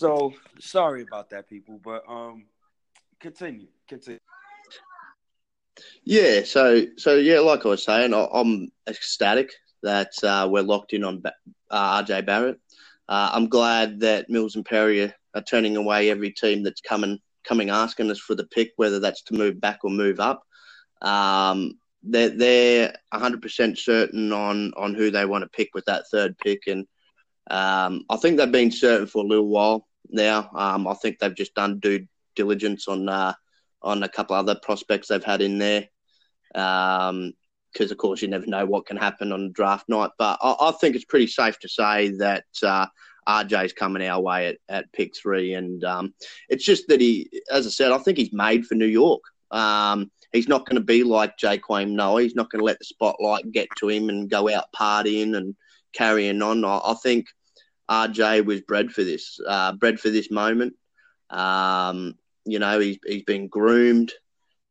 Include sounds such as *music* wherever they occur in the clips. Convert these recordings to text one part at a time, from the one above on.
So sorry about that, people, but um, continue, continue. Yeah, so so yeah, like I was saying, I, am ecstatic that uh, we're locked in on uh, RJ Barrett. Uh, I'm glad that Mills and Perry are turning away every team that's coming coming asking us for the pick, whether that's to move back or move up. Um, they're they're 100% certain on on who they want to pick with that third pick, and um, I think they've been certain for a little while now. Um, I think they've just done due diligence on uh, on a couple other prospects they've had in there. Because um, of course you never know what can happen on draft night, but I, I think it's pretty safe to say that uh, RJ's coming our way at, at pick three, and um, it's just that he, as I said, I think he's made for New York. Um, he's not going to be like Joakim Noah. He's not going to let the spotlight get to him and go out partying and carrying on. I, I think RJ was bred for this, uh, bred for this moment. Um, you know, he's he's been groomed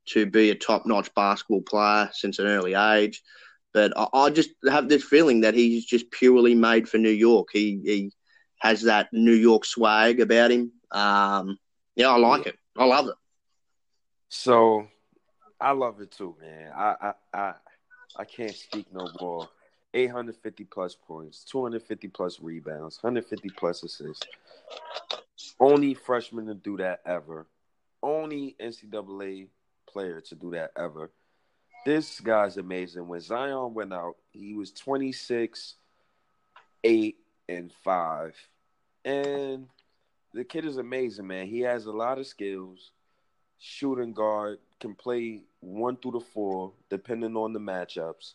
to be a top-notch basketball player since an early age. But I, I, just have this feeling that he's just purely made for New York. He he has that New York swag about him. Um, yeah, I like it. I love it. So, I love it too, man. I I I, I can't speak no more. 850 plus points, 250 plus rebounds, 150 plus assists. Only freshman to do that ever. Only NCAA player to do that ever. This guy's amazing. When Zion went out, he was 26, 8, and 5. And the kid is amazing, man. He has a lot of skills. Shooting guard, can play one through the four, depending on the matchups.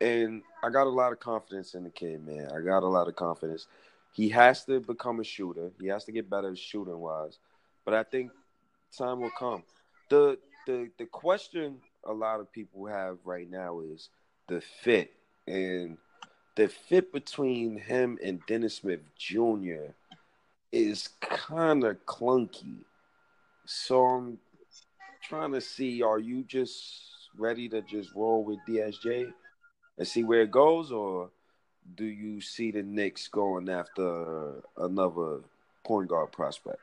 And I got a lot of confidence in the kid, man. I got a lot of confidence. He has to become a shooter. He has to get better shooting wise. But I think time will come. The the the question a lot of people have right now is the fit. And the fit between him and Dennis Smith Jr. is kind of clunky. So I'm trying to see are you just ready to just roll with DSJ and see where it goes, or do you see the Knicks going after another point guard prospect?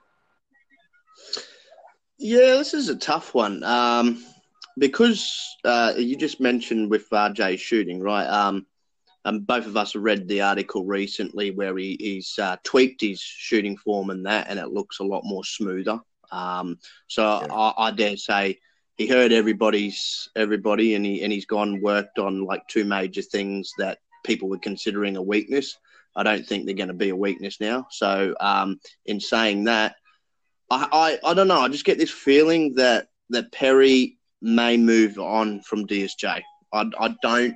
Yeah, this is a tough one. Um, because uh, you just mentioned with RJ shooting, right? Um, um, both of us read the article recently where he, he's uh, tweaked his shooting form and that, and it looks a lot more smoother. Um, so yeah. I, I, dare say he heard everybody's everybody, and he and he's gone worked on like two major things that people were considering a weakness. I don't think they're going to be a weakness now. So um, in saying that, I, I I don't know. I just get this feeling that that Perry may move on from DSJ. I, I don't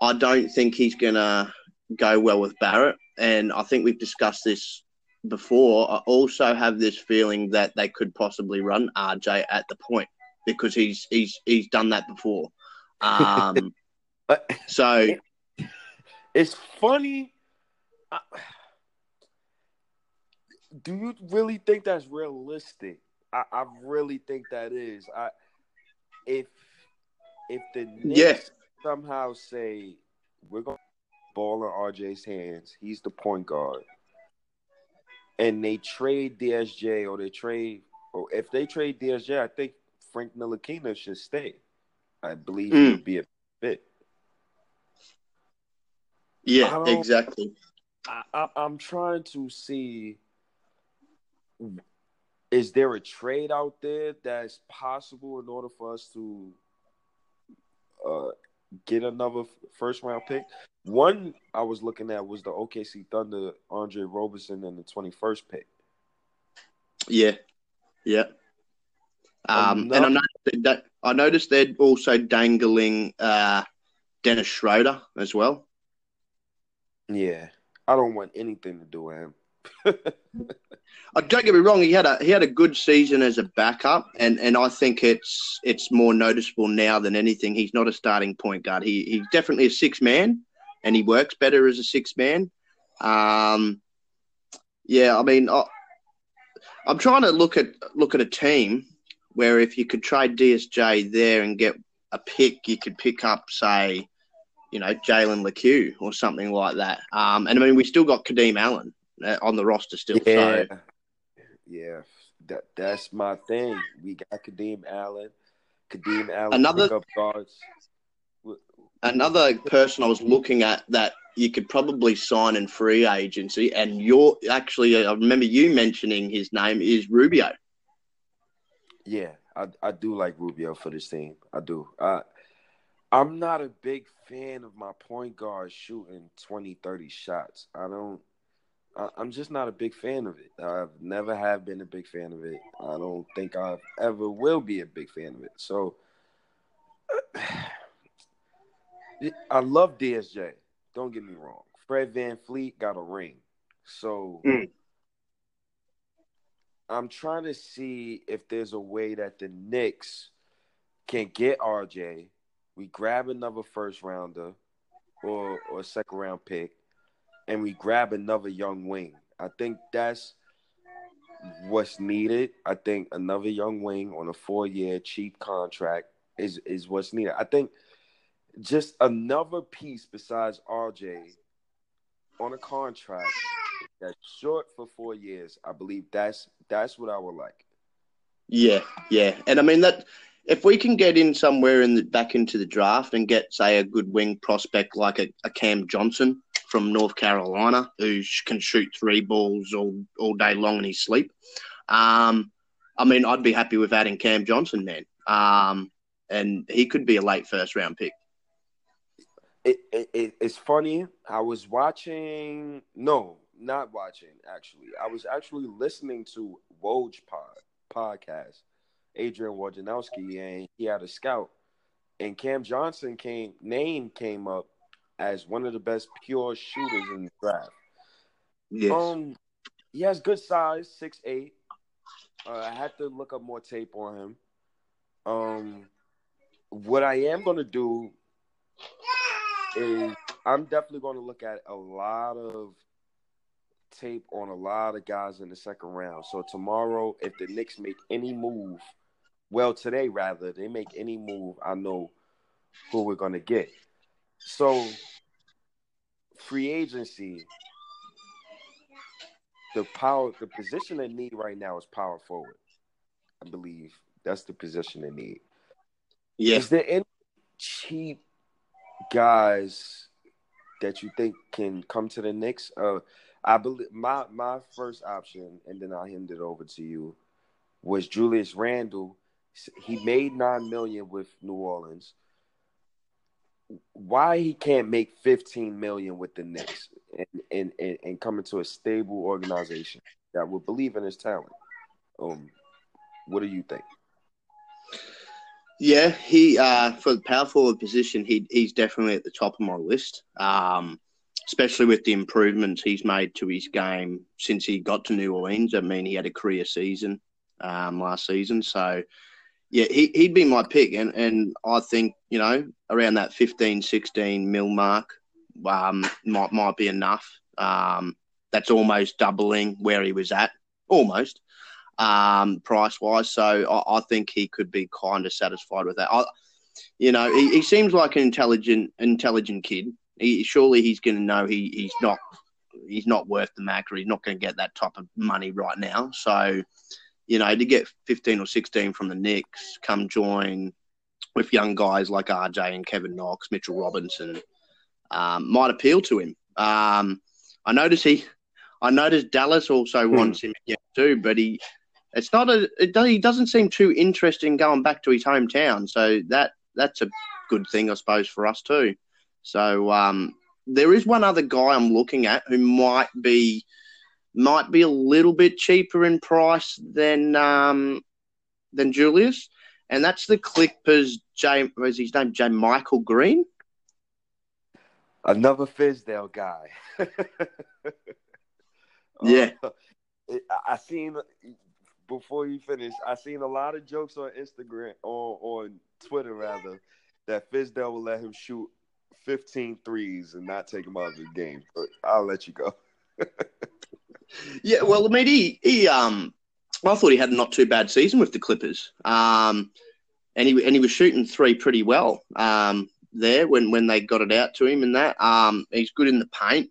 I don't think he's gonna go well with Barrett, and I think we've discussed this before. I also have this feeling that they could possibly run RJ at the point because he's he's he's done that before. Um, *laughs* so it's funny. do you really think that's realistic? I, I really think that is. I if if the Knicks yes somehow say we're going to ball in RJ's hands, he's the point guard, and they trade DSJ or they trade, or if they trade DSJ, I think Frank Ntilikina should stay. I believe mm. he would be a fit. Yeah, exactly. I, I, I'm trying to see is there a trade out there that's possible in order for us to uh, get another first round pick. One I was looking at was the OKC Thunder, Andre Roberson, and the twenty first pick. Yeah, yeah. Um, and I noticed, that, I noticed they're also dangling uh, Dennis Schroeder as well. Yeah, I don't want anything to do with him. I don't get me wrong. He had a he had a good season as a backup, and, and I think it's it's more noticeable now than anything. He's not a starting point guard. He he's definitely a six man, and he works better as a six man. Um, yeah, I mean, I, I'm trying to look at look at a team where if you could trade DSJ there and get a pick, you could pick up, say, you know, Jalen Lecque or something like that. Um, and I mean, we still got Kadeem Allen uh, on the roster still. Yeah. So yeah, that that's my thing. We got Kadeem Allen. Kadeem Allen Another-. Another person I was looking at that you could probably sign in free agency, and you're actually, I remember you mentioning his name is Rubio. Yeah, I I do like Rubio for this team. I do. I I'm not a big fan of my point guard shooting 20, 30 shots. I don't. I, I'm just not a big fan of it. I've never have been a big fan of it. I don't think I ever will be a big fan of it. So *sighs* I love DSJ. Don't get me wrong. Fred VanVleet got a ring. So Mm. I'm trying to see if there's a way that the Knicks can get RJ. We grab another first rounder or or second round pick, and we grab another young wing. I think that's what's needed. I think another young wing on a four year cheap contract is is what's needed. I think just another piece besides RJ on a contract that's short for four years. I believe that's that's what I would like. Yeah, yeah, and I mean that if we can get in somewhere in the back into the draft and get say a good wing prospect like a, a Cam Johnson from North Carolina who can shoot three balls all all day long in his sleep, um, I mean I'd be happy with adding Cam Johnson, man. Um, and he could be a late first round pick. It, it, it it's funny. I was watching. No, not watching. Actually, I was actually listening to Woj Pod podcast. Adrian Wojnarowski, and he had a scout, and Cam Johnson came name came up as one of the best pure shooters in the draft. Yes. Um, he has good size, six eight. Uh, I had to look up more tape on him. Um, what I am gonna do is I'm definitely gonna look at a lot of tape on a lot of guys in the second round. So tomorrow, if the Knicks make any move, well, today rather, they make any move, I know who we're gonna get. So free agency, the power, the position they need right now is power forward. I believe that's the position they need. yeah. Is there any cheap guys that you think can come to the Knicks? Uh, I believe my my first option, and then I'll hand it over to you, was Julius Randle. He made nine million with New Orleans. Why he can't make fifteen million with the Knicks and and, and, and come into a stable organization that will believe in his talent? Um, what do you think? Yeah, he uh, for the power forward position, he he's definitely at the top of my list. Um, especially with the improvements he's made to his game since he got to New Orleans. I mean, he had a career season um, last season, so yeah, he he'd be my pick, and and I think you know around that 15, 16 mil mark um, might might be enough. Um, that's almost doubling where he was at, almost um, price wise. So I, I think he could be kind of satisfied with that. I, you know, he, he seems like an intelligent, intelligent kid. He, surely he's going to know he, he's not he's not worth the max, or he's not going to get that type of money right now. So, you know, to get fifteen or sixteen from the Knicks, come join with young guys like RJ and Kevin Knox, Mitchell Robinson, um, might appeal to him. Um, I notice he, I noticed Dallas also Hmm. wants him again too, but he it's not a it, do- he doesn't seem too interested in going back to his hometown so that that's a good thing i suppose for us too so um, there is one other guy i'm looking at who might be might be a little bit cheaper in price than um, than julius and that's the clippers J, what is his name JaMychal Green Another Fizdale guy. *laughs* Yeah. Uh, I I seen before you finish. I seen a lot of jokes on Instagram or on Twitter rather that Fizdale will let him shoot 15 threes and not take him out of the game. But I'll let you go. Yeah, well, I mean, he, he um, I thought he had a not too bad season with the Clippers. Um, and he and he was shooting three pretty well. Um, there when when they got it out to him and that. Um, he's good in the paint.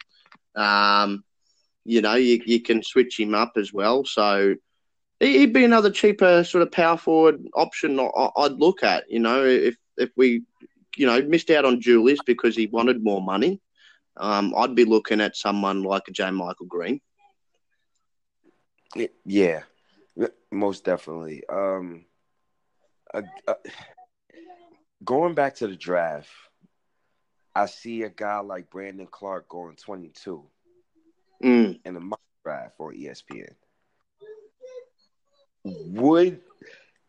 Um, you know, you you can switch him up as well. So he'd be another cheaper sort of power forward option I'd look at. You know, if if we, you know, missed out on Julius because he wanted more money, um, I'd be looking at someone like a JaMychal Green. Yeah, most definitely. Um, uh, uh, going back to the draft, I see a guy like Brandon Clarke going 22 mm. in a mock draft for ESPN. Would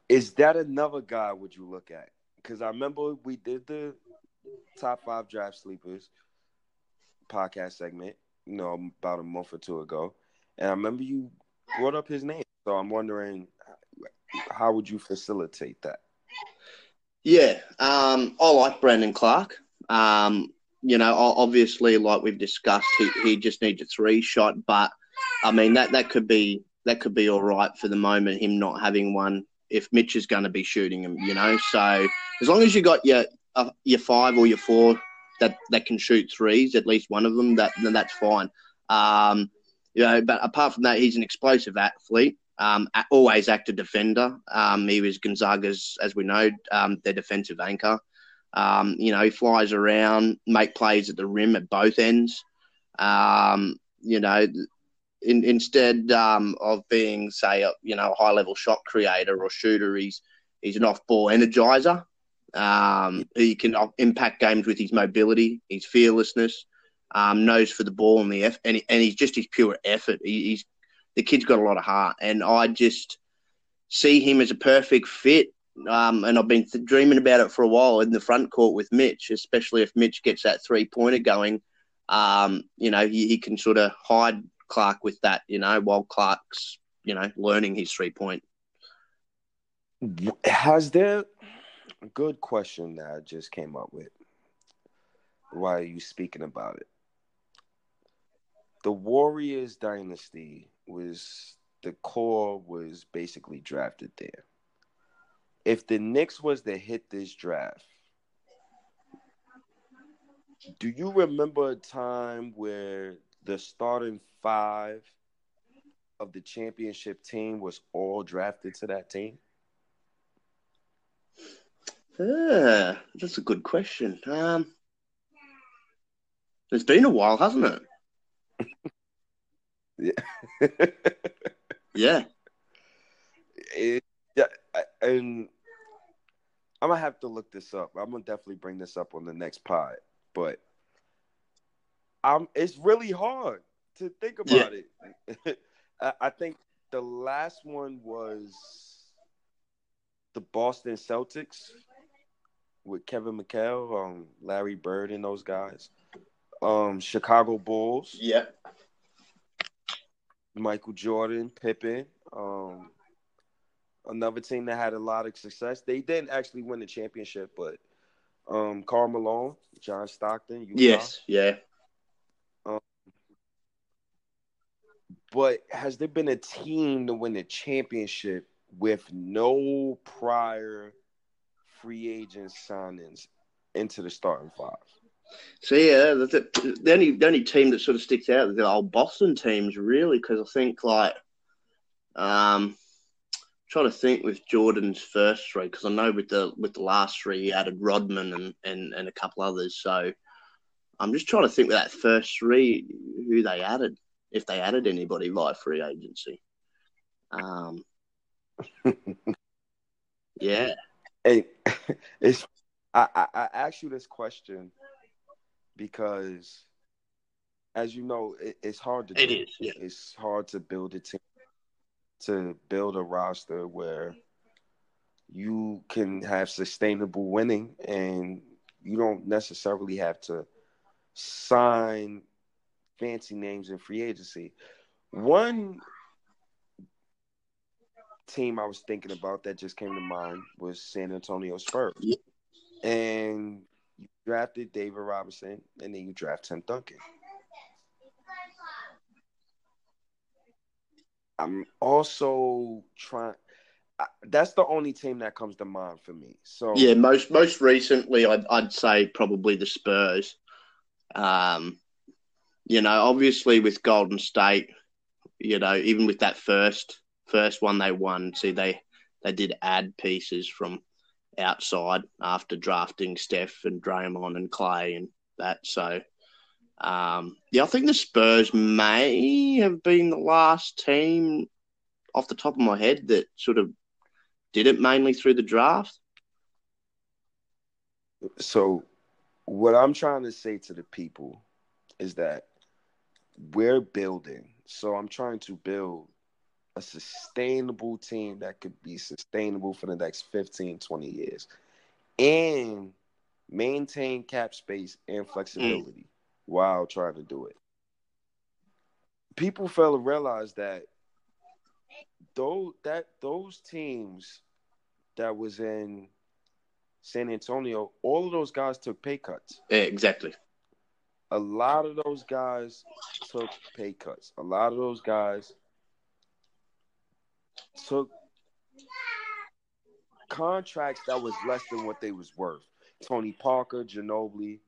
is that another guy? Would you look at? Because I remember we did the top five draft sleepers podcast segment, you know, about a month or two ago, and I remember you brought up his name. So I'm wondering, how would you facilitate that? Yeah, um, I like Brandon Clarke. Um, you know, obviously, like we've discussed, he, he just needs a three shot, but I mean that that could be that could be all right for the moment. Him not having one, if Mitch is going to be shooting him, you know. So as long as you got your uh, your five or your four that that can shoot threes, at least one of them, that then that's fine. Um, you know, but apart from that, he's an explosive athlete. Um, always active defender. Um, he was Gonzaga's, as we know, um, their defensive anchor. Um, you know, he flies around, make plays at the rim at both ends. Um, you know, in, instead um, of being, say, a, you know, a high level shot creator or shooter, he's he's an off ball energizer. Um, he can impact games with his mobility, his fearlessness, um, knows for the ball and the F, and, he, and he's just his pure effort. He, he's the kid's got a lot of heart, and I just see him as a perfect fit. Um, and I've been th- dreaming about it for a while in the front court with Mitch, especially if Mitch gets that three pointer going. Um, you know, he, he can sort of hide Clarke with that, you know, while Clarke's, you know, learning his three point. Has there a good question that I just came up with? Why are you speaking about it? The Warriors dynasty was the core was basically drafted there. If the Knicks was to hit this draft, do you remember a time where the starting five of the championship team was all drafted to that team? Yeah, that's a good question. Um, it's been a while, hasn't it? *laughs* Yeah. *laughs* yeah. It, yeah, and I'm gonna have to look this up. I'm gonna definitely bring this up on the next pod, but I'm. It's really hard to think about yeah. it. *laughs* I think the last one was the Boston Celtics with Kevin McHale, um, Larry Bird, and those guys. Um, Chicago Bulls. Yeah. Michael Jordan, Pippen, um, another team that had a lot of success. They didn't actually win the championship, but um, Karl Malone, John Stockton, Utah. Yes, yeah. But has there been a team to win the championship with no prior free agent signings into the starting five? So yeah, the, the, only the only team that sort of sticks out is the old Boston teams, really, because I think like, um, trying to think with Jordan's first three, because I know with the with the last three he added Rodman and, and and a couple others. So I'm just trying to think with that first three who they added, if they added anybody via free agency. Um, *laughs* yeah. Hey, *laughs* it's I, I, I asked you this question because, as you know, it, it's hard to. It do. is. Yeah. It's hard to build a team, to build a roster where you can have sustainable winning, and you don't necessarily have to sign fancy names in free agency. One team I was thinking about that just came to mind was San Antonio Spurs. And you drafted David Robinson, and then you draft Tim Duncan. I'm also trying. That's the only team that comes to mind for me. So yeah, most most recently, I'd, I'd say probably the Spurs. Um, you know, obviously with Golden State, you know, even with that first first one they won. See, they they did add pieces from outside after drafting Steph and Draymond and Klay and that. So, um, yeah, I think the Spurs may have been the last team off the top of my head that sort of did it mainly through the draft. So, what I'm trying to say to the people is that we're building. So, I'm trying to build a sustainable team that could be sustainable for the next 15, 20 years and maintain cap space and flexibility mm. while trying to do it. People fail to realize that those that those teams that was in San Antonio, all of those guys took pay cuts. Exactly. A lot of those guys took pay cuts. A lot of those guys took contracts that was less than what they was worth. Tony Parker, Ginobili,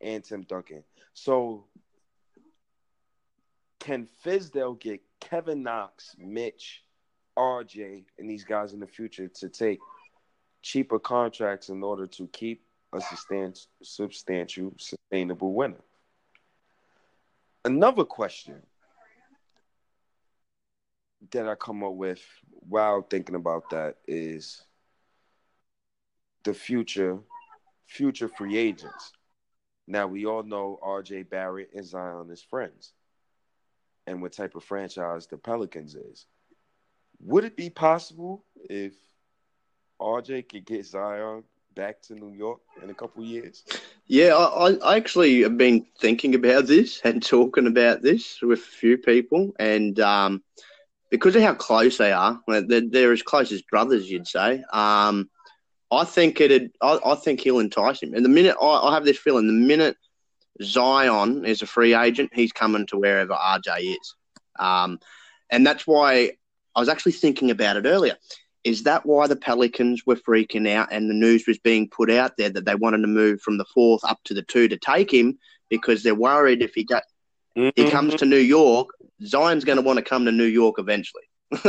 and Tim Duncan. So can Fizdale get Kevin Knox, Mitch, RJ, and these guys in the future to take cheaper contracts in order to keep a substantial, substantial sustainable winner? Another question that I come up with while thinking about that is the future future free agents. Now we all know RJ Barrett and Zion is friends. And what type of franchise the Pelicans is. Would it be possible if RJ could get Zion back to New York in a couple years? Yeah, I, I actually have been thinking about this and *laughs* talking about this with a few people, and um, because of how close they are, they're, they're as close as brothers, you'd say. Um, I think it. I, I, think he'll entice him. And the minute I, I, have this feeling, the minute Zion is a free agent, he's coming to wherever RJ is. Um, and that's why I was actually thinking about it earlier. Is that why the Pelicans were freaking out and the news was being put out there that they wanted to move from the fourth up to the two to take him because they're worried if he got mm-hmm. he comes to New York, Zion's going to want to come to New York eventually. *laughs*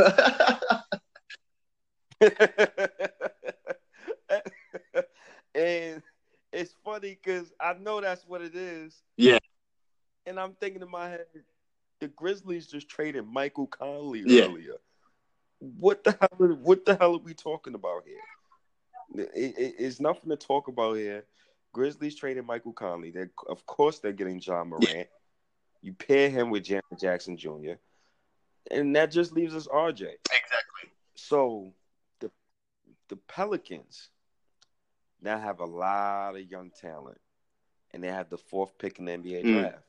and it's funny because I know that's what it is. Yeah. And I'm thinking in my head, the Grizzlies just traded Michael Conley yeah. earlier. What the hell? What the hell are we talking about here? It, it, it's nothing to talk about here. Grizzlies traded Michael Conley. They're, of course, they're getting Ja Morant. You pair him with Jaren Jackson Jr., and that just leaves us RJ. Exactly. So the the Pelicans now have a lot of young talent, and they have the fourth pick in the NBA mm. draft.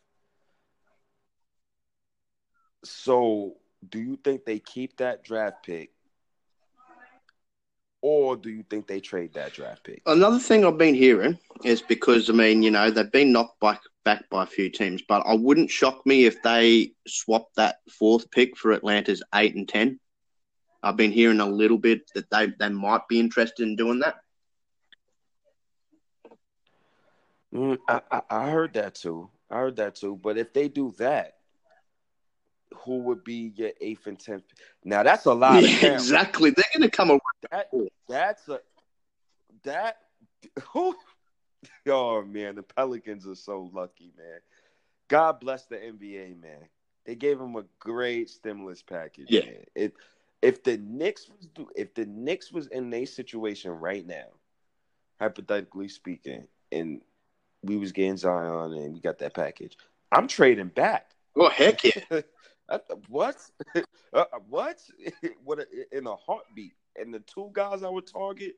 So, do you think they keep that draft pick or do you think they trade that draft pick? Another thing I've been hearing is because I mean, you know, they've been knocked back back by a few teams, but I wouldn't shock me if they swap that fourth pick for Atlanta's eight and ten. I've been hearing a little bit that they they might be interested in doing that. Mm, I, I, I heard that too. I heard that too. But if they do that, who would be your eighth and tenth. Now that's a *laughs* lot. Yeah, exactly. They're to come over. That, that's a that. *laughs* Who? Oh man, the Pelicans are so lucky, man. God bless the NBA, man. They gave them a great stimulus package. Yeah. Man. It, if the Knicks was if the Knicks was in a situation right now, hypothetically speaking, and we was getting Zion and we got that package, I'm trading back. Oh heck yeah! *laughs* what? *laughs* uh, what? *laughs* what? In a heartbeat. And the two guys I would target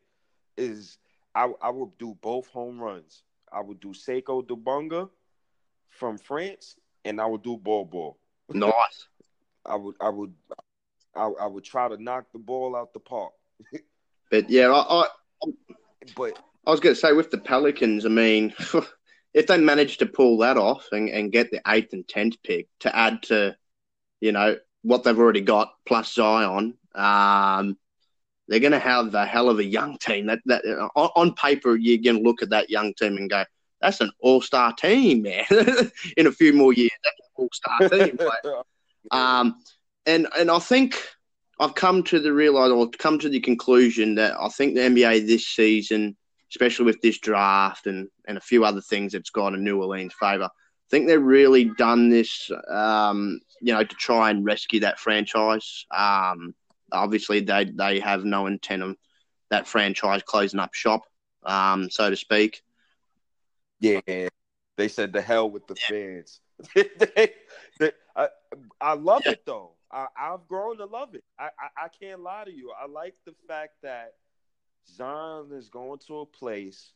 is I I would do both home runs. I would do Sekou Doumbouya from France, and I would do Bol Bol. Nice. *laughs* I would I would I, I, would try to knock the ball out the park. but yeah, I, I but I was going to say with the Pelicans, I mean, if they manage to pull that off and, and get the eighth and tenth pick to add to you know, what they've already got plus Zion, um, they're going to have a hell of a young team. That that on, on paper, you're going to look at that young team and go, "That's an all-star team, man." *laughs* In a few more years, that's an all-star team. *laughs* But, um, and and I think I've come to the real or come to the conclusion that I think the NBA this season, especially with this draft and, and a few other things that's gone in New Orleans' favour, I think they've really done this, um, you know, to try and rescue that franchise. Um, obviously, they they have no intent of that franchise closing up shop, um, so to speak. Yeah, they said the hell with the yeah. fans. *laughs* they, they, I, I love yeah. it though. I, have grown to love it. I, I, I can't lie to you. I like the fact that Zion is going to a place.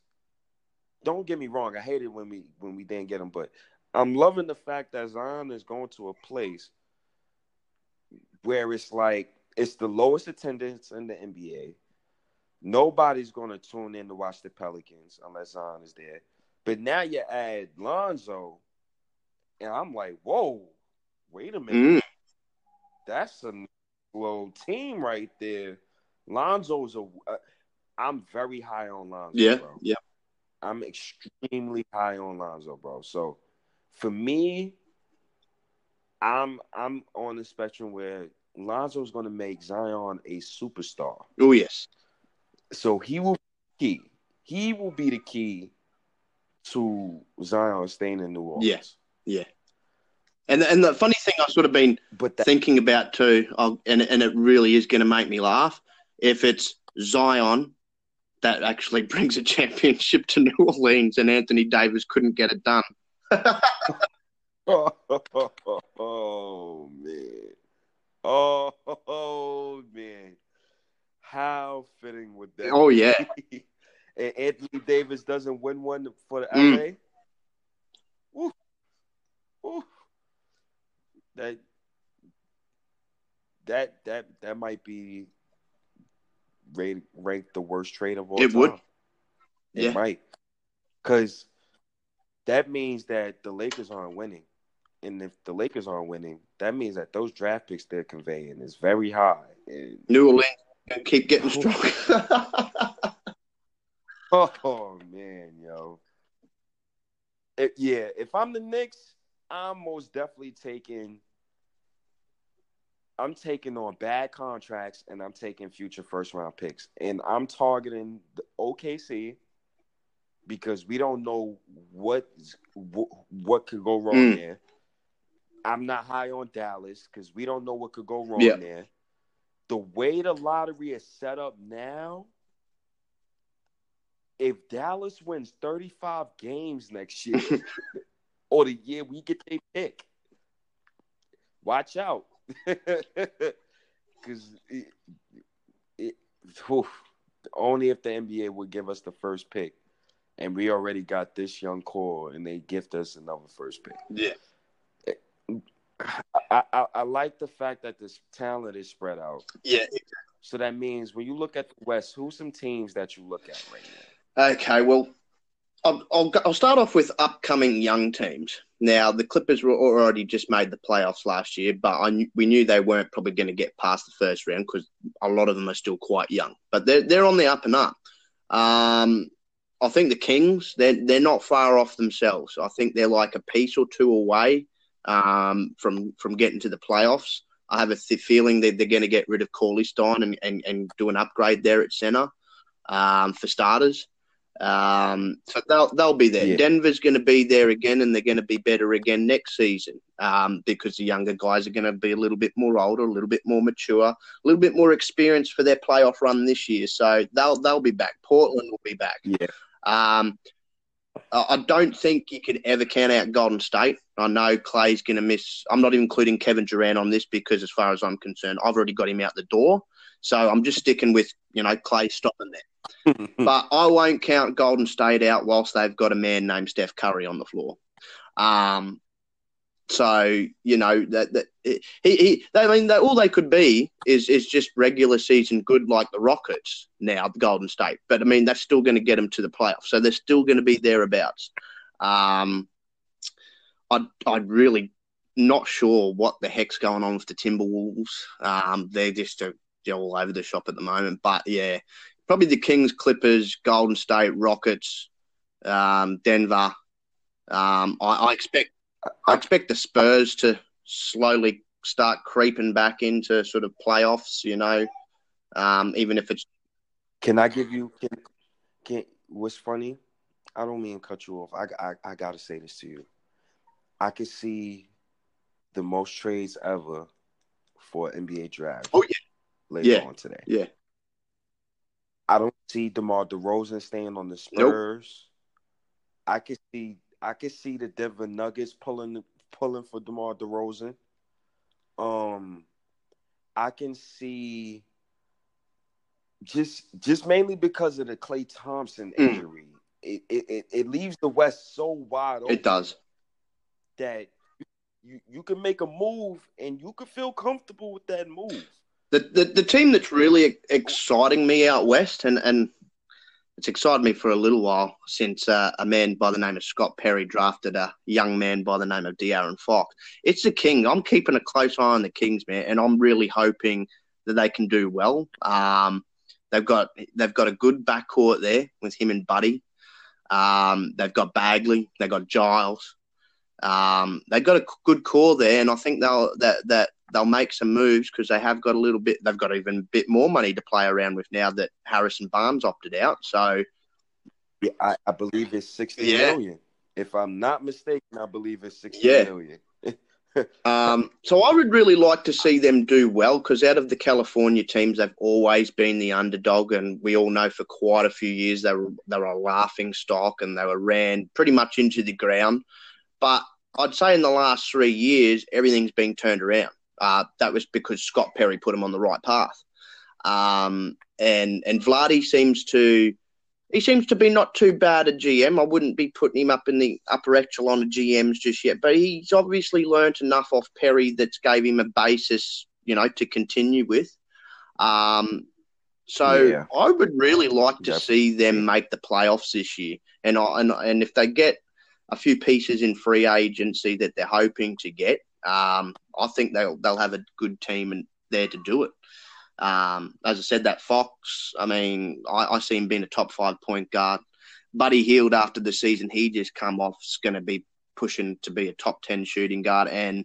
Don't get me wrong. I hate it when we when we didn't get him, but I'm loving the fact that Zion is going to a place where it's like it's the lowest attendance in the NBA. Nobody's going to tune in to watch the Pelicans unless Zion is there. But now you add Lonzo, and I'm like, whoa, wait a minute. Mm. That's a little team right there. Lonzo's a. Uh, I'm very high on Lonzo. Yeah, bro. yeah. I'm extremely high on Lonzo, bro. So for me, I'm I'm on the spectrum where Lonzo's going to make Zion a superstar. Oh yes. So he will be key. He will be the key to Zion staying in New Orleans. Yeah, yeah. And and the funny thing I've sort of been but that, thinking about too, I'll, and and it really is going to make me laugh if it's Zion that actually *laughs* brings a championship to New Orleans and Anthony Davis couldn't get it done. Oh, oh, man. Oh, oh man. How fitting would that Oh yeah. *laughs* and Anthony Davis doesn't win one for the mm. LA. Ooh. Ooh. That that that that might be ranked the worst trade of all it time. Would. It yeah. might. Cause that means that the Lakers aren't winning. And if the Lakers aren't winning, that means that those draft picks they're conveying is very high. And New Orleans keep getting strong. *laughs* *laughs* oh man, yo. If, yeah, if I'm the Knicks, I'm most definitely taking I'm taking on bad contracts and I'm taking future first round picks. And I'm targeting the OKC because we don't know what what could go wrong mm. there. I'm not high on Dallas because we don't know what could go wrong yeah. there. The way the lottery is set up now, if Dallas wins 35 games next year *laughs* or the year we get their pick, watch out. *laughs* Because only if the NBA would give us the first pick and we already got this young core, and they gift us another first pick. Yeah. I, I, I like the fact that this talent is spread out. Yeah. So that means when you look at the West, who's some teams that you look at right now? Okay, well, I'll, I'll, I'll start off with upcoming young teams. Now, the Clippers were already just made the playoffs last year, but I, we knew they weren't probably going to get past the first round because a lot of them are still quite young. But they're, they're on the up and up. Um, I think the Kings they're they're not far off themselves. I think they're like a piece or two away um, from from getting to the playoffs. I have a th- feeling that they're going to get rid of Cauley-Stein and, and, and do an upgrade there at center um, for starters. Um, so they'll they'll be there. Yeah. Denver's going to be there again, and they're going to be better again next season um, because the younger guys are going to be a little bit more older, a little bit more mature, a little bit more experienced for their playoff run this year. So they'll they'll be back. Portland will be back. Yeah. Um, I don't think you could ever count out Golden State. I know Klay's going to miss. I'm not even including Kevin Durant on this because, as far as I'm concerned, I've already got him out the door. So I'm just sticking with you know Klay stopping there. *laughs* but I won't count Golden State out whilst they've got a man named Steph Curry on the floor. Um, so you know that, that he, he they, I mean they, all they could be is is just regular season good like the Rockets now the Golden State, but I mean that's still going to get them to the playoffs, so they're still going to be thereabouts. Um, I I'm really not sure what the heck's going on with the Timberwolves. Um, they're just a, they're all over the shop at the moment, but yeah, probably the Kings, Clippers, Golden State, Rockets, um, Denver. Um, I, I expect I expect the Spurs to slowly start creeping back into sort of playoffs. You know, um, even if it's. Can I give you? Can, can what's funny? I don't mean cut you off. I, I I gotta say this to you. I could see the most trades ever for NBA draft. Oh yeah, later yeah. on today. Yeah. I don't see DeMar DeRozan staying on the Spurs. Nope. I could see I could see the Denver Nuggets pulling pulling for DeMar DeRozan. Um I can see just just mainly because of the Klay Thompson hmm. injury. Mm. It, it it leaves the West so wide open. It does. That you you can make a move and you can feel comfortable with that move. The, the the team that's really exciting me out west, and and it's excited me for a little while since uh, a man by the name of Scott Perry drafted a young man by the name of De'Aaron Fox. It's the King. I'm keeping a close eye on the Kings, man, and I'm really hoping that they can do well. Um, they've got they've got a good backcourt there with him and Buddy. Um, they've got Bagley, they've got Giles. Um, they've got a good core there, and I think they'll that that they'll make some moves because they have got a little bit. They've got even a bit more money to play around with now that Harrison Barnes opted out. So, yeah, I, I believe it's sixty yeah. million. If I'm not mistaken, I believe it's sixty yeah. million. *laughs* um, so I would really like to see them do well because out of the California teams, they've always been the underdog, and we all know for quite a few years they were they were a laughing stock and they were ran pretty much into the ground. But I'd say in the last three years, everything's been turned around. Uh, that was because Scott Perry put him on the right path. Um, and and Vlade seems to he seems to be not too bad a GM. I wouldn't be putting him up in the upper echelon of GMs just yet, but he's obviously learnt enough off Perry that's gave him a basis, you know, to continue with. Um, so yeah. I would really like to yep. see them make the playoffs this year, and I, and and if they get a few pieces in free agency that they're hoping to get, um, I think they'll they'll have a good team and there to do it. Um, as I said, that Fox, I mean, I, I, see him being a top five point guard. Buddy Hield after the season he just come off is going to be pushing to be a top ten shooting guard, and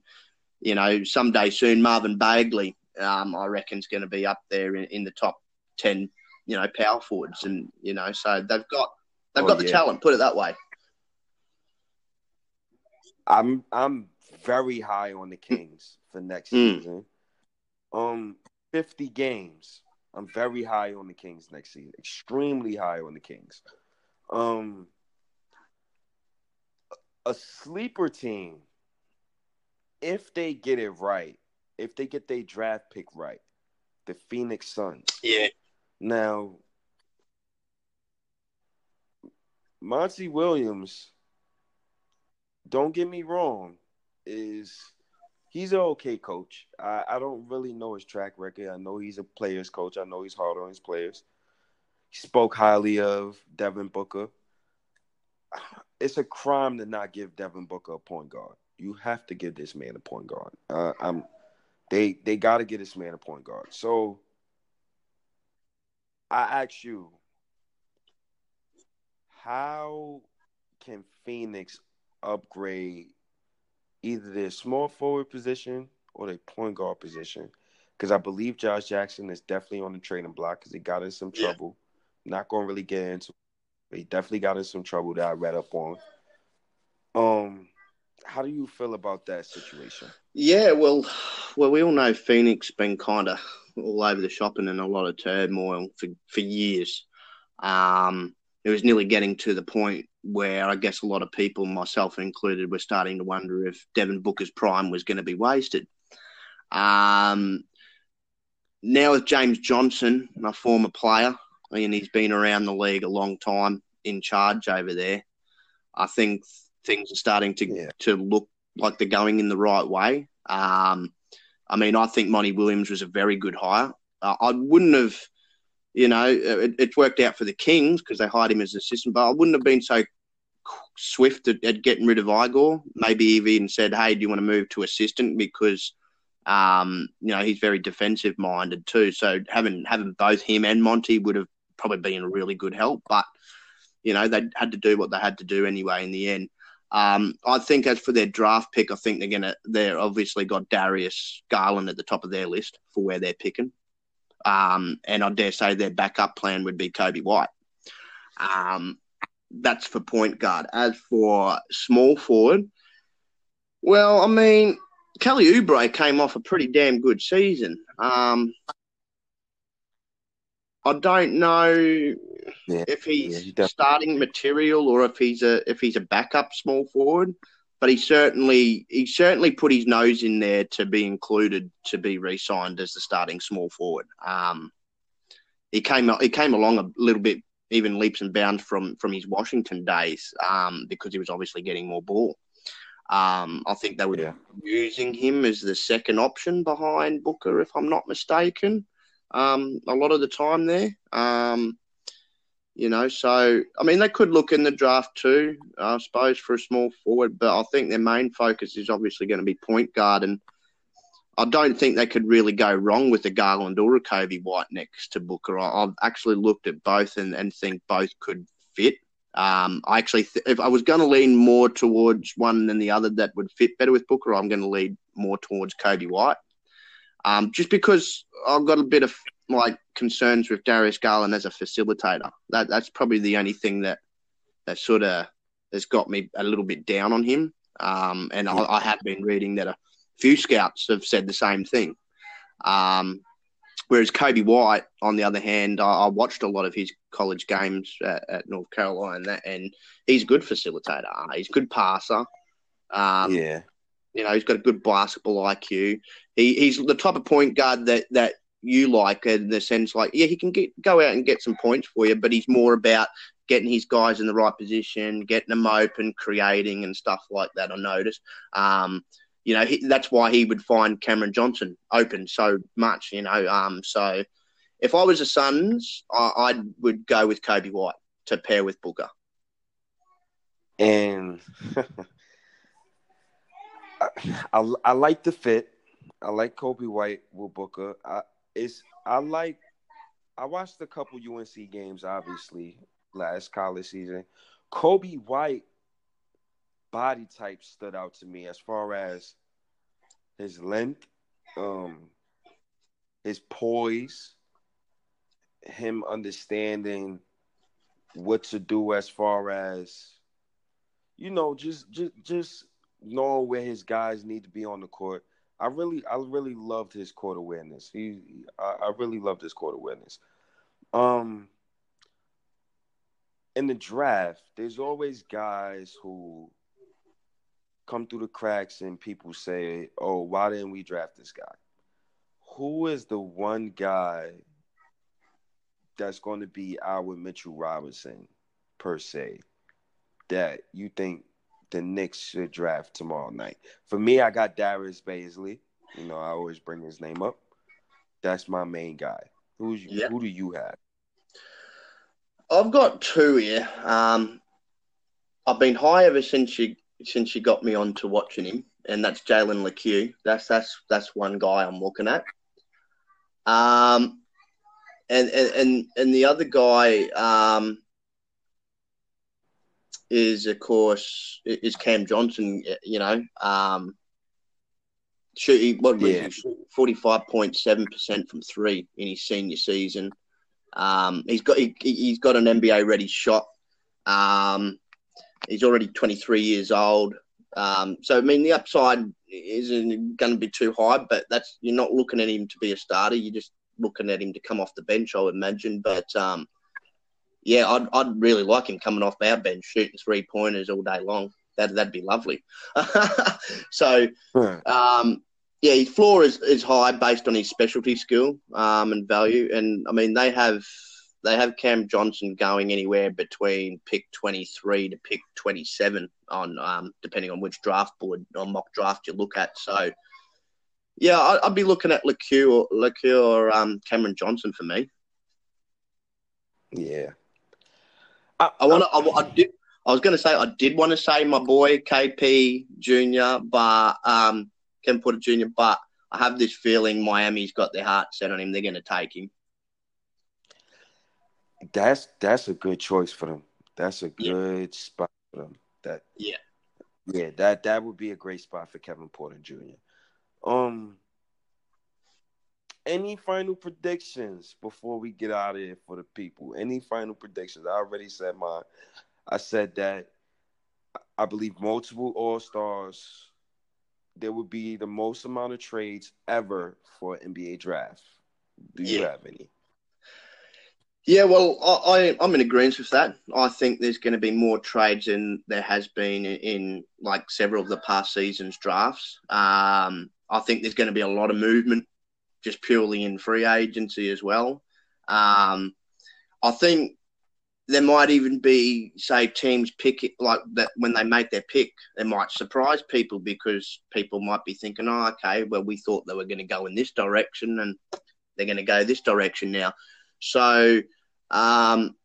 you know someday soon Marvin Bagley, um, I reckon, is going to be up there in, in, the top ten, you know, power forwards, and you know, so they've got they've oh, got the talent. Put it that way. I'm I'm very high on the Kings for next mm. season. Um, fifty games. I'm very high on the Kings next season. Extremely high on the Kings. Um, a sleeper team, if they get it right, if they get their draft pick right, the Phoenix Suns. Yeah. Now, Monty Williams don't get me wrong, is he's an okay coach. I, I don't really know his track record. I know he's a player's coach. I know he's hard on his players. He spoke highly of Devin Booker. It's a crime to not give Devin Booker a point guard. You have to give this man a point guard. Uh, I'm they they got to get this man a point guard. So I ask you, how can Phoenix upgrade either their small forward position or their point guard position. Because I believe Josh Jackson is definitely on the trading block because he got in some trouble. Yeah. Not going to really get into but he definitely got in some trouble that I read up on. Um, how do you feel about that situation? Yeah, well, well, we all know Phoenix been kind of all over the shop and in a lot of turmoil for for years. Um, it was nearly getting to the point where I guess a lot of people, myself included, were starting to wonder if Devin Booker's prime was going to be wasted. Um, now with James Johnson, my former player, and he's been around the league a long time, in charge over there. I think things are starting to yeah. to look like they're going in the right way. Um, I mean, I think Monty Williams was a very good hire. Uh, I wouldn't have you know, it, it worked out for the Kings because they hired him as assistant, but I wouldn't have been so swift at, at, getting rid of Igor. Maybe even said, "Hey, do you want to move to assistant?" Because um, you know he's very defensive minded too. So having having both him and Monty would have probably been a really good help. But you know they had to do what they had to do anyway in the end. Um, I think as for their draft pick, I think they're gonna they're obviously got Darius Garland at the top of their list for where they're picking. Um, and I dare say their backup plan would be Coby White. Um, that's for point guard. As for small forward, well, I mean, Kelly Oubre came off a pretty damn good season. Um, I don't know Yeah, if he's yeah, starting material or if he's a if he's a backup small forward, but he certainly he certainly put his nose in there to be included to be re-signed as the starting small forward. Um, he came he came along a little bit even leaps and bounds from from his Washington days um, because he was obviously getting more ball. Um, I think they were Yeah. using him as the second option behind Booker, if I'm not mistaken. Um, a lot of the time there. Um, you know, so I mean, they could look in the draft too, I suppose, for a small forward. But I think their main focus is obviously going to be point guard, and I don't think they could really go wrong with a Garland or a Coby White next to Booker. I, I've actually looked at both and, and think both could fit. Um, I actually, th- if I was going to lean more towards one than the other that would fit better with Booker, I'm going to lean more towards Coby White. Um, just because I've got a bit of like concerns with Darius Garland as a facilitator. That that's probably the only thing that that sort of has got me a little bit down on him. Um, and I, I have been reading that a few scouts have said the same thing. Um, whereas Coby White, on the other hand, I, I watched a lot of his college games at, at North Carolina, and he's a good facilitator. He's a good passer. Um, yeah, you know, he's got a good basketball IQ. He, he's the type of point guard that that you like in the sense like, yeah, he can get go out and get some points for you, but he's more about getting his guys in the right position, getting them open, creating and stuff like that. I noticed. Um, you know, he, that's why he would find Cameron Johnson open so much. You know, um, so if I was the Suns, I, I would go with Coby White to pair with Booker. and *laughs* I, I I like the fit. I like Coby White with Booker. I it's I like I watched a couple UNC games, obviously last college season. Coby White body type stood out to me as far as his length, um, his poise, him understanding what to do as far as you know, just just just knowing where his guys need to be on the court. I really I really loved his court awareness. He I, I really loved his court awareness. Um in the draft, there's always guys who come through the cracks and people say, "Oh, why didn't we draft this guy?" Who is the one guy that's going to be our Mitchell Robinson per se that you think the Knicks should draft tomorrow night? For me, I got Darius Bazley. You know, I always bring his name up. That's my main guy. Who's Yeah. who do you have? I've got two here. Um, I've been high ever since you since you got me on to watching him, and that's Jalen Lecque. That's that's that's one guy I'm looking at. Um, and and and, and the other guy um, is of course is Cam Johnson. You know, um, shooting what was Yeah. forty five point seven percent from three in his senior season. Um, he's got he, he's got an NBA ready shot. Um, he's already 23 years old. Um, so I mean the upside isn't going to be too high, but that's you're not looking at him to be a starter. You're just looking at him to come off the bench, I would imagine. But um, yeah, I'd, I'd really like him coming off our bench, shooting three pointers all day long. That that'd be lovely. *laughs* so um, yeah, his floor is, is high based on his specialty skill um, and value. And I mean, they have they have Cam Johnson going anywhere between pick twenty three to pick twenty seven on um, depending on which draft board or mock draft you look at. So yeah, I, I'd be looking at Lecque or Lecque or um, Cameron Johnson for me. Yeah. I want to. I, I did. I was going to say I did want to say my boy KP Junior, but um, Ken Porter Junior. But I have this feeling Miami's got their heart set on him. They're going to take him. That's that's a good choice for them. That's a Yeah. good spot for them. That Yeah. Yeah, that that would be a great spot for Kevin Porter Jr. Um, any final predictions before we get out of here for the people? Any final predictions? I already said mine. I said that I believe multiple All Stars. There would be the most amount of trades ever for NBA draft. Do you Yeah. have any? Yeah, well, I, I I'm in agreement with that. I think there's going to be more trades than there has been in, in like several of the past seasons drafts. Um, I think there's going to be a lot of movement, just purely in free agency as well. Um, I think there might even be say teams pick like that when they make their pick, it might surprise people because people might be thinking, oh, okay, well we thought they were going to go in this direction and they're going to go this direction now. So, um,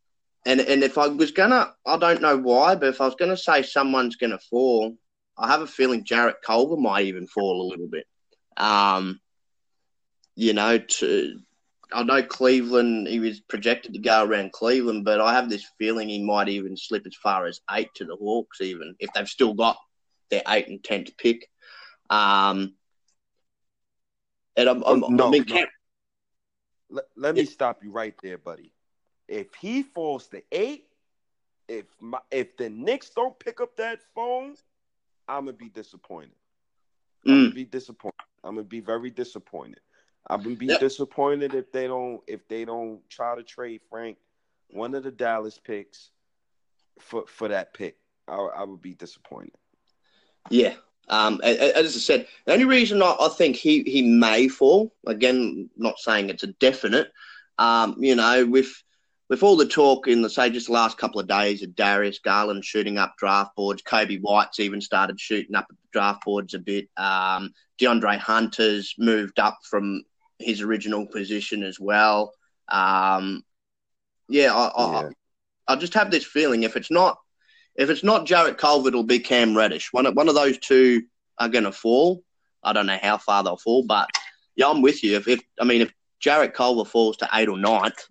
and and if I was gonna, I don't know why, but if I was gonna say someone's gonna fall, I have a feeling Jarrett Culver might even fall a little bit. Um, you know, to I know Cleveland, he was projected to go around Cleveland, but I have this feeling he might even slip as far as eight to the Hawks, even if they've still got their eight and tenth pick. Um, and I'm, I'm, No, I mean, no. Cam- Let, let me stop you right there, buddy. If he falls to eight, if my if the Knicks don't pick up that phone, I'm gonna be disappointed. I'm Mm. gonna be disappointed. I'm gonna be very disappointed. I'm gonna be disappointed if they don't if they don't try to trade Frank, one of the Dallas picks, for for that pick. I, I would be disappointed. Yeah. Um, as I said, the only reason I, I think he, he may fall, again, not saying it's a definite, um, you know, with with all the talk in the say just the last couple of days of Darius Garland shooting up draft boards, Coby White's even started shooting up draft boards a bit. Um, DeAndre Hunter's moved up from his original position as well. Um, yeah, I, I, Yeah. I just have this feeling if it's not if it's not Jarrett Culver, it'll be Cam Reddish. One of, one of those two are going to fall. I don't know how far they'll fall, but yeah, I'm with you. If, if I mean if Jarrett Culver falls to eight or ninth,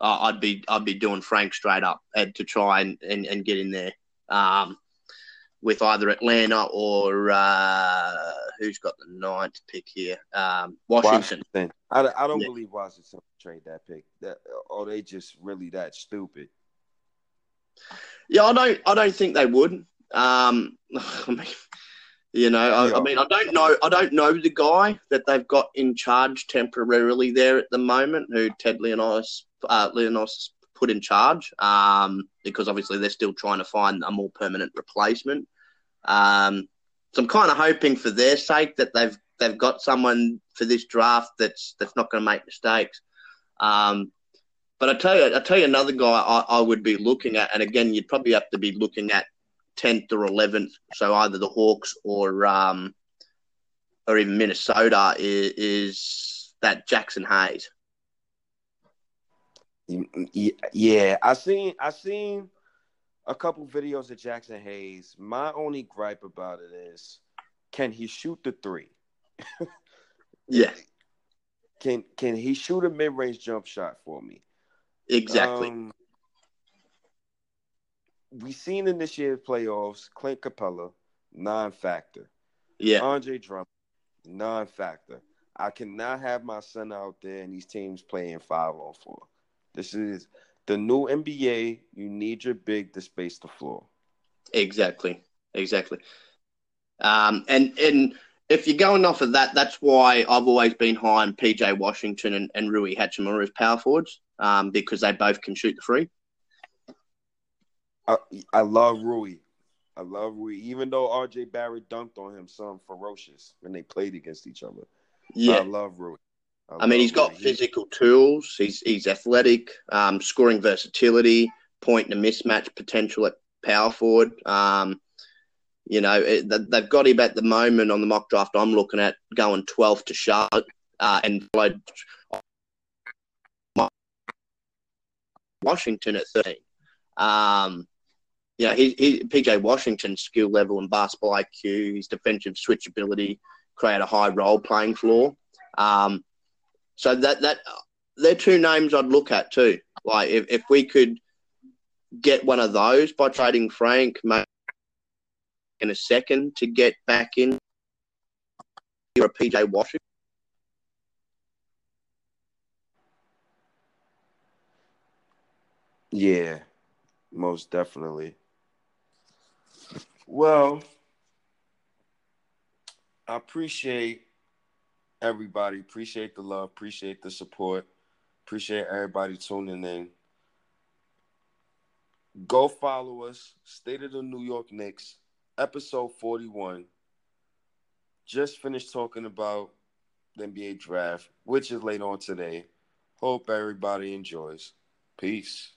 uh, I'd be I'd be doing Frank straight up and to try and, and, and get in there um, with either Atlanta or uh, who's got the ninth pick here, um, Washington. Washington. I, I don't Yeah. believe Washington trade that pick. That or they just really that stupid. Yeah, I don't. I don't think they would. Um, *laughs* I mean, you know, I, Yeah. I mean, I don't know. I don't know the guy that they've got in charge temporarily there at the moment, who Ted Leonsis, uh, Leonsis put in charge, um, because obviously they're still trying to find a more permanent replacement. Um, so I'm kind of hoping for their sake that they've they've got someone for this draft that's that's not going to make mistakes. Um, but I tell you, I tell you another guy I, I would be looking at, and again, you'd probably have to be looking at tenth or eleventh, so either the Hawks or um, or even Minnesota is, is that Jaxson Hayes. Yeah, I seen I seen a couple videos of Jaxson Hayes. My only gripe about it is, can he shoot the three? *laughs* Yeah, Can can he shoot a mid range jump shot for me? exactly. Um, we seen in this year's playoffs, Clint Capela, non-factor. yeah, Andre Drummond, non-factor. I cannot have my son out there and these teams playing five on four. This is the new NBA. You need your big to space the floor. exactly, exactly. Um, and and if you're going off of that, that's why I've always been high on PJ Washington and, and Rui Hachimura as power forwards, um, because they both can shoot the free. I, I love Rui. I love Rui, even though RJ Barrett dunked on him some ferocious when they played against each other. Yeah, I love Rui. I mean, he's got. Physical tools. He's he's athletic, um, scoring versatility, point and a mismatch potential at power forward. Um, you know, it, they've got him at the moment on the mock draft I'm looking at going 12th to Charlotte uh, and followed Washington at 13. Um, you know, he, he, PJ Washington's skill level and basketball IQ, his defensive switchability, create a high role playing floor. Um, so that that they're two names I'd look at too. Like if, if we could get one of those by trading Frank, taken a second to get back in. You're a PJ Washington. Yeah, most definitely. Well, I appreciate everybody. Appreciate the love. Appreciate the support. Appreciate everybody tuning in. Go follow us. State of the New York Knicks, episode 41. Just finished talking about the NBA draft, which is later on today. Hope everybody enjoys. Peace.